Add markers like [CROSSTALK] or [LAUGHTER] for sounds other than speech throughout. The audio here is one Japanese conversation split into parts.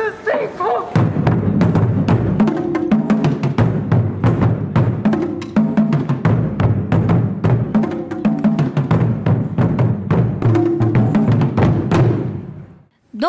the same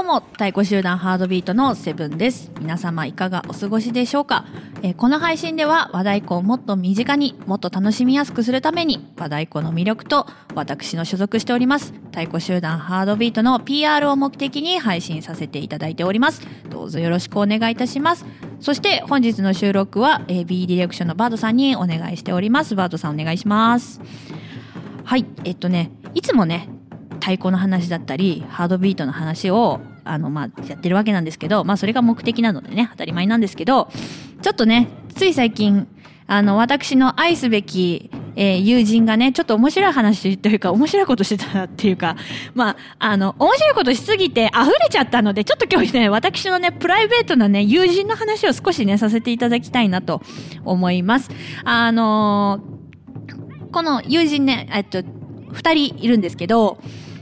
どうも、太鼓集団ハードビートのセブンです。皆様いかがお過ごしでしょうか、えーこの配信では和太鼓をもっと身近にもっと楽しみやすくするために和太鼓の魅力と私の所属しております太鼓集団ハードビートの PR を目的に配信させていただいております。どうぞよろしくお願いいたします。そして本日の収録は、えー B ディレクションのバードさんにお願いしております。バードさんお願いします。はい、えっとね、いつもね、太鼓の話だったりハードビートの話をあの、まあ、やってるわけなんですけど、まあ、それが目的なのでね当たり前なんですけどちょっとねつい最近あの私の愛すべき、えー友人がねちょっと面白い話というか面白いことしてたっていうかまああの面白いことしすぎて溢れちゃったのでちょっと今日ね私のねプライベートなね友人の話を少しねさせていただきたいなと思います。あのーこの友人ね、えっと、二人いるんですけど、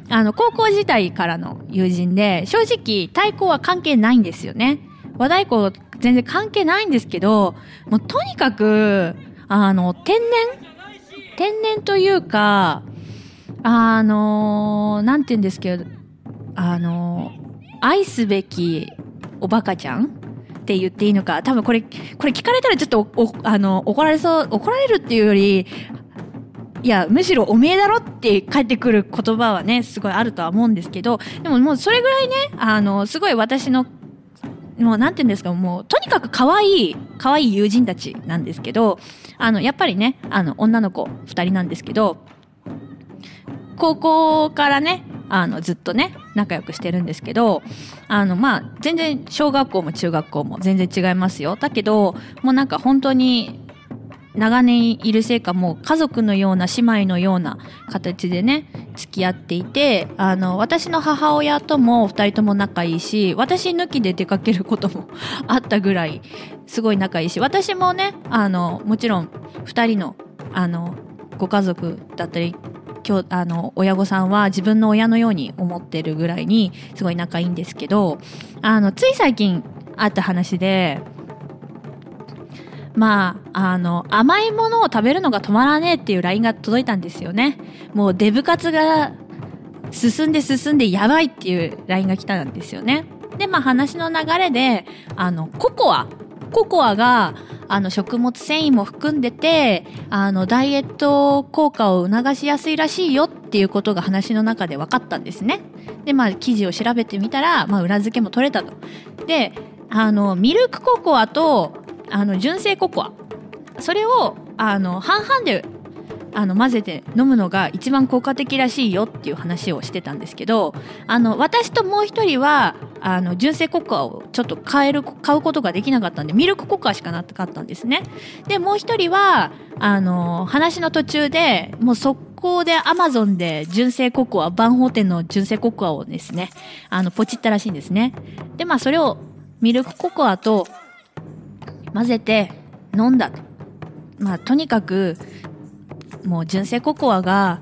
あの、高校時代からの友人で、正直、太鼓は関係ないんですよね。和太鼓全然関係ないんですけど、もうとにかく、あの、天然？天然というか、あのなんて言うんですけど、あの愛すべきおバカちゃんって言っていいのか、多分これ、これ聞かれたらちょっと、おあの、怒られそう、怒られるっていうより、いや、むしろおめえだろって返ってくる言葉はね、すごいあるとは思うんですけど、でももうそれぐらいね、あの、すごい私の、もうなんて言うんですか、もうとにかく可愛い、可愛い友人たちなんですけど、あの、やっぱりね、あの、女の子二人なんですけど、高校からね、あの、ずっとね、仲良くしてるんですけど、あの、まあ、全然、小学校も中学校も全然違いますよ。だけど、もうなんか本当に、長年いるせいかもう家族のような姉妹のような形でね付き合っていてあの私の母親とも2人とも仲いいし私抜きで出かけることも [LAUGHS] あったぐらいすごい仲いいし私もねあのもちろん2人のあのご家族だったり今日あの親御さんは自分の親のように思ってるぐらいにすごい仲いいんですけどあのつい最近あった話でまあ、あの、甘いものを食べるのが止まらねえっていう LINE が届いたんですよね。もうデブ活が進んで進んでやばいっていう LINE が来たんですよね。で、まあ話の流れで、あの、ココア。ココアが、あの、食物繊維も含んでて、あの、ダイエット効果を促しやすいらしいよっていうことが話の中で分かったんですね。で、まあ、記事を調べてみたら、まあ、裏付けも取れたと。で、あの、ミルクココアと、あの純正ココアそれをあの半々であの混ぜて飲むのが一番効果的らしいよっていう話をしてたんですけどあの私ともう一人はあの純正ココアをちょっと買える買うことができなかったんでミルクココアしかなかったんですね。でもう一人はあの話の途中でもう速攻でアマゾンで純正ココア万宝店の純正ココアをですねあのポチったらしいんですね。でまあそれをミルクココアと混ぜて飲んだと。まあ、とにかく、もう純正ココアが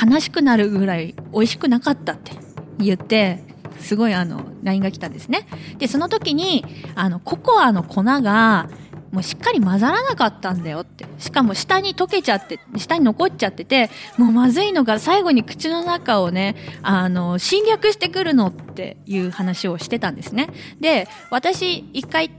悲しくなるぐらい美味しくなかったって言って、すごいあの、LINE が来たんですね。で、その時に、あの、ココアの粉が、もうしっかり混ざらなかったんだよって。しかも下に溶けちゃって、下に残っちゃってて、もうまずいのが最後に口の中をね、あの、侵略してくるのっていう話をしてたんですね。で、私一回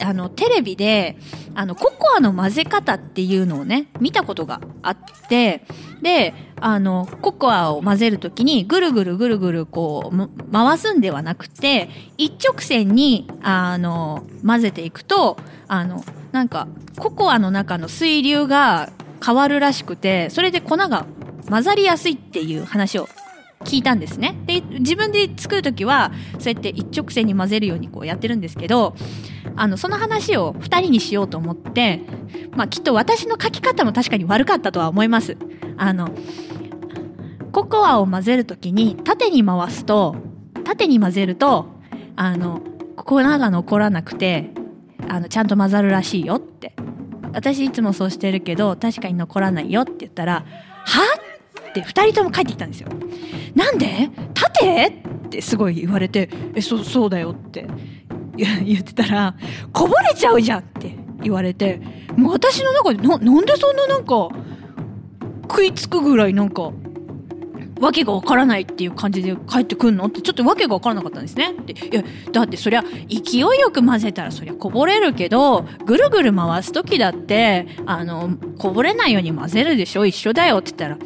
あの、テレビで、あの、ココアの混ぜ方っていうのをね、見たことがあって、で、あの、ココアを混ぜるときに、ぐるぐるぐるぐるこう、回すんではなくて、一直線に、あの、混ぜていくと、あの、なんか、ココアの中の水流が変わるらしくて、それで粉が混ざりやすいっていう話を聞いたんですね。で、自分で作るときは、そうやって一直線に混ぜるようにこうやってるんですけど、あの、その話を二人にしようと思って、まあきっと私の書き方も確かに悪かったとは思います。あの、ココアを混ぜるときに縦に回すと、縦に混ぜると、あの、粉が残らなくて、あの、ちゃんと混ざるらしいよって。私いつもそうしてるけど、確かに残らないよって言ったら、はって二人とも帰ってきたんですよ。なんで？縦ってすごい言われて、え、そ、そうだよって。言ってたら、こぼれちゃうじゃんって言われて、もう私の中でな、なんでそんななんか、食いつくぐらいなんか、わけがわからないっていう感じで帰ってくんの？ってちょっとわけがわからなかったんですね。でいや、だってそりゃ勢いよく混ぜたらそりゃこぼれるけど、ぐるぐる回す時だって、あの、こぼれないように混ぜるでしょ？一緒だよって言ったら、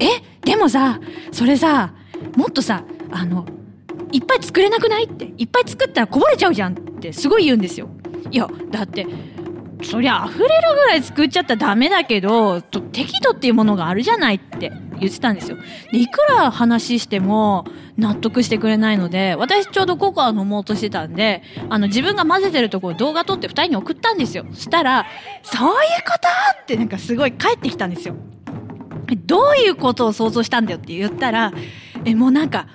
え？でもさ、それさ、もっとさ、あの、いっぱい作れなくない？って、いっぱい作ったらこぼれちゃうじゃんってすごい言うんですよ。いや、だって、そりゃ溢れるぐらい作っちゃったらダメだけど、適度っていうものがあるじゃないって言ってたんですよ。で、いくら話しても納得してくれないので、私ちょうどココア飲もうとしてたんで、あの自分が混ぜてるところ動画撮って二人に送ったんですよ。そしたら、そういうこと？ってなんかすごい帰ってきたんですよ。どういうことを想像したんだよって言ったら、え、もうなんか、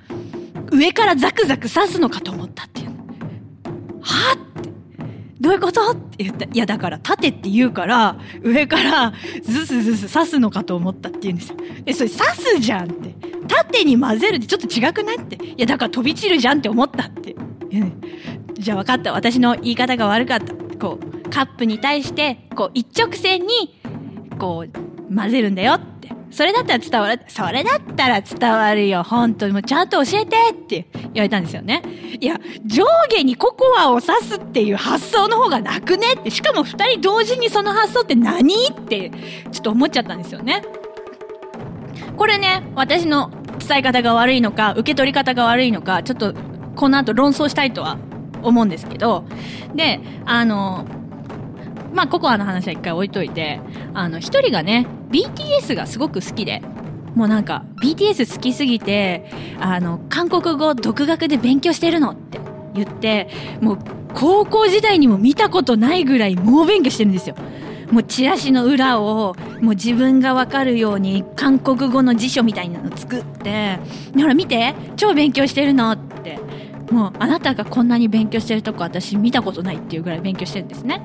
上からザクザク刺すのかと思ったっていう。はってどういうことって言った。いや、だから縦って言うから、上からズスズス刺すのかと思ったって言うんですよ。え、それ刺すじゃんって。縦に混ぜるってちょっと違くないって。いや、だから飛び散るじゃんって思ったって。じゃあ分かった。私の言い方が悪かった。こう、カップに対して、こう、一直線に、こう、混ぜるんだよってそれだったら伝わる。それだったら伝わるよ。本当にもうちゃんと教えてって言われたんですよね。いや、上下にココアを刺すっていう発想の方がなくねって。しかも二人同時にその発想って何ってちょっと思っちゃったんですよね。これね、私の伝え方が悪いのか、受け取り方が悪いのか、ちょっとこの後論争したいとは思うんですけど、で、あの、まあ、ココアの話は一回置いといて、あの、一人がね、BTS がすごく好きで、もうなんか、BTS 好きすぎて、あの、韓国語独学で勉強してるのって言って、もう、高校時代にも見たことないぐらい猛勉強してるんですよ。もうチラシの裏をもう自分がわかるように韓国語の辞書みたいなの作ってほら見て超勉強してるのっもうあなたがこんなに勉強してるとこ私見たことないっていうぐらい勉強してるんですね。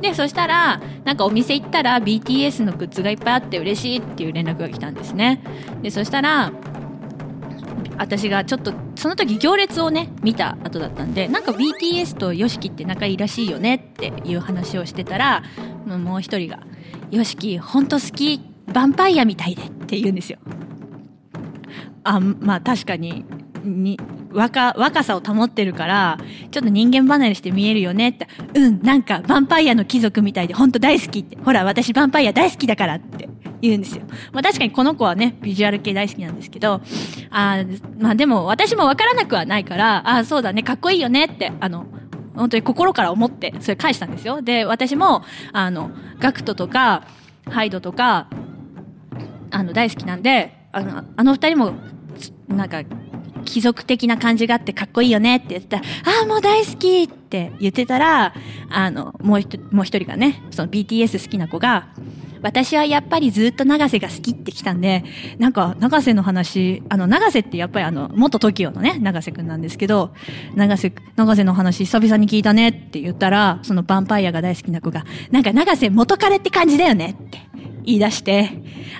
でそしたらなんかお店行ったら BTS のグッズがいっぱいあって嬉しいっていう連絡が来たんですね。でそしたら私がちょっとその時行列をね見た後だったんでなんか BTS と YOSHIKI って仲いいらしいよねっていう話をしてたらもう一人が「YOSHIKI ほんと好きヴァンパイアみたいで」って言うんですよ。あまあ確かにに若、若さを保ってるから、ちょっと人間離れして見えるよねって、うん、なんか、ヴァンパイアの貴族みたいで、ほんと大好きって。ほら、私ヴァンパイア大好きだからって言うんですよ。まあ確かにこの子はね、ビジュアル系大好きなんですけど、あまあでも私もわからなくはないから、あそうだね、かっこいいよねって、あの、本当に心から思って、それ返したんですよ。で、私も、あの、ガクトとか、ハイドとか、あの、大好きなんで、あの、あの二人も、なんか、貴族的な感じがあってかっこいいよねって言ったら、ああ、もう大好きって言ってたら、あの、もう一もう一人がね、その BTS 好きな子が、私はやっぱりずっと長瀬が好きって来たんで、なんか、長瀬の話、あの、長瀬ってやっぱりあの、元 TOKIO のね、長瀬くんなんですけど、長瀬、長瀬の話久々に聞いたねって言ったら、そのヴァンパイアが大好きな子が、なんか長瀬元彼って感じだよねって言い出して、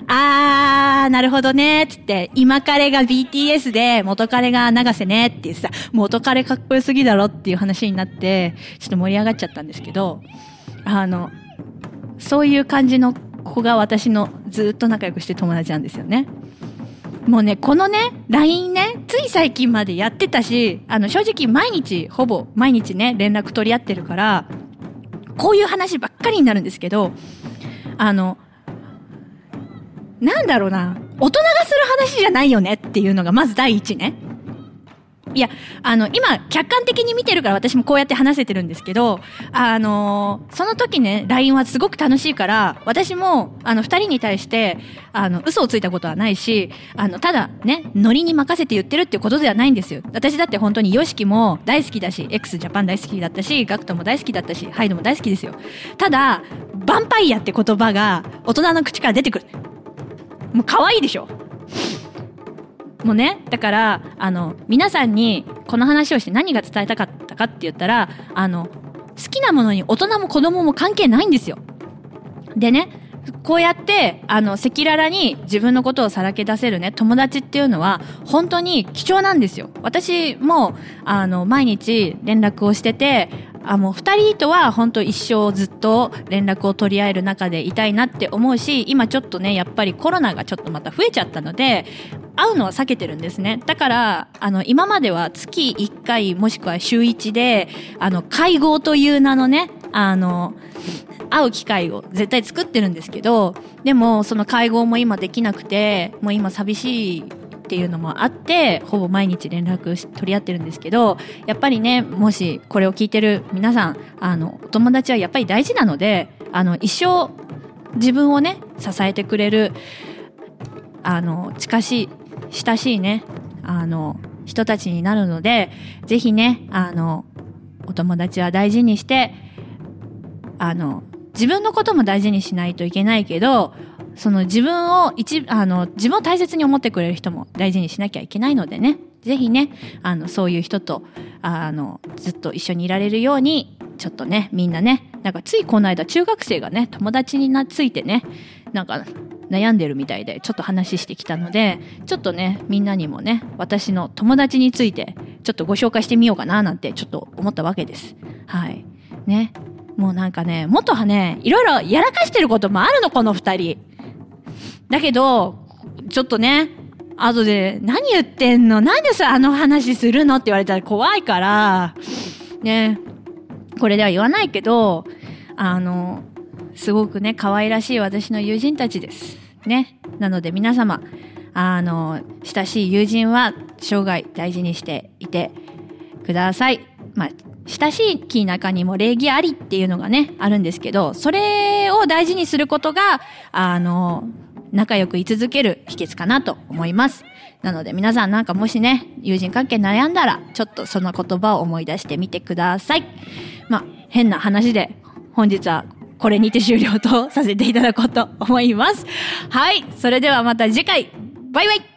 あー、なるほどね、つって、今彼が BTS で、元彼が長瀬ね、って言ってさ、元彼かっこよすぎだろっていう話になって、ちょっと盛り上がっちゃったんですけど、あの、そういう感じの子が私のずっと仲良くして友達なんですよね。もうね、このね、LINE ね、つい最近までやってたし、あの、正直毎日、ほぼ毎日ね、連絡取り合ってるから、こういう話ばっかりになるんですけど、あの、なんだろうな、大人がする話じゃないよねっていうのがまず第一ね。いや、あの、今、客観的に見てるから私もこうやって話せてるんですけど、あのその時ね、LINE はすごく楽しいから、私も、あの、二人に対して、あの、嘘をついたことはないし、あの、ただね、ノリに任せて言ってるっていうことではないんですよ。私だって本当に YOSHIKI も大好きだし、x ジャパン大好きだったし、ガクトも大好きだったし、ハイドも大好きですよ。ただ、ヴァンパイアって言葉が大人の口から出てくる。もう可愛いでしょもうね、だから、あの、皆さんにこの話をして何が伝えたかったかって言ったら、あの、好きなものに大人も子供も関係ないんですよ。でね、こうやって、あの、赤裸々に自分のことをさらけ出せるね、友達っていうのは、本当に貴重なんですよ。私も、あの、毎日連絡をしてて、あ、もう二人とは本当一生ずっと連絡を取り合える中でいたいなって思うし、今ちょっとね、やっぱりコロナがちょっとまた増えちゃったので、会うのは避けてるんですね。だから、あの、今までは月1回もしくは週1で、あの、会合という名のね、あの、会う機会を絶対作ってるんですけど、でもその会合も今できなくて、もう今寂しいっていうのもあって、ほぼ毎日連絡取り合ってるんですけど、やっぱりね、もしこれを聞いてる皆さん、あの、お友達はやっぱり大事なので、あの、一生自分をね、支えてくれる、あの、近しい、親しいね、あの、人たちになるので、ぜひね、あの、お友達は大事にして、あの、自分のことも大事にしないといけないけど、その自分を一、あの、自分を大切に思ってくれる人も大事にしなきゃいけないのでね、ぜひね、あの、そういう人と、あの、ずっと一緒にいられるように、ちょっとね、みんなね、なんかついこの間中学生がね、友達になついてね、なんか悩んでるみたいで、ちょっと話してきたので、ちょっとね、みんなにもね、私の友達について、ちょっとご紹介してみようかな、なんてちょっと思ったわけです。はい。ね。もうなんかね、元はね、いろいろやらかしてることもあるの、この二人。だけど、ちょっとね、後で、何言ってんの？なんでさ、あの話するの？って言われたら怖いから、ね、これでは言わないけど、あの、すごくね、可愛らしい私の友人たちです。ね。なので皆様、あの、親しい友人は生涯大事にしていてください。まあ、親しい気中にも礼儀ありっていうのがね、あるんですけど、それを大事にすることが、あの、仲良く居続ける秘訣かなと思います。なので皆さんなんかもしね、友人関係悩んだら、ちょっとその言葉を思い出してみてください。まあ、変な話で、本日はこれにて終了とさせていただこうと思います。はい。それではまた次回、バイバイ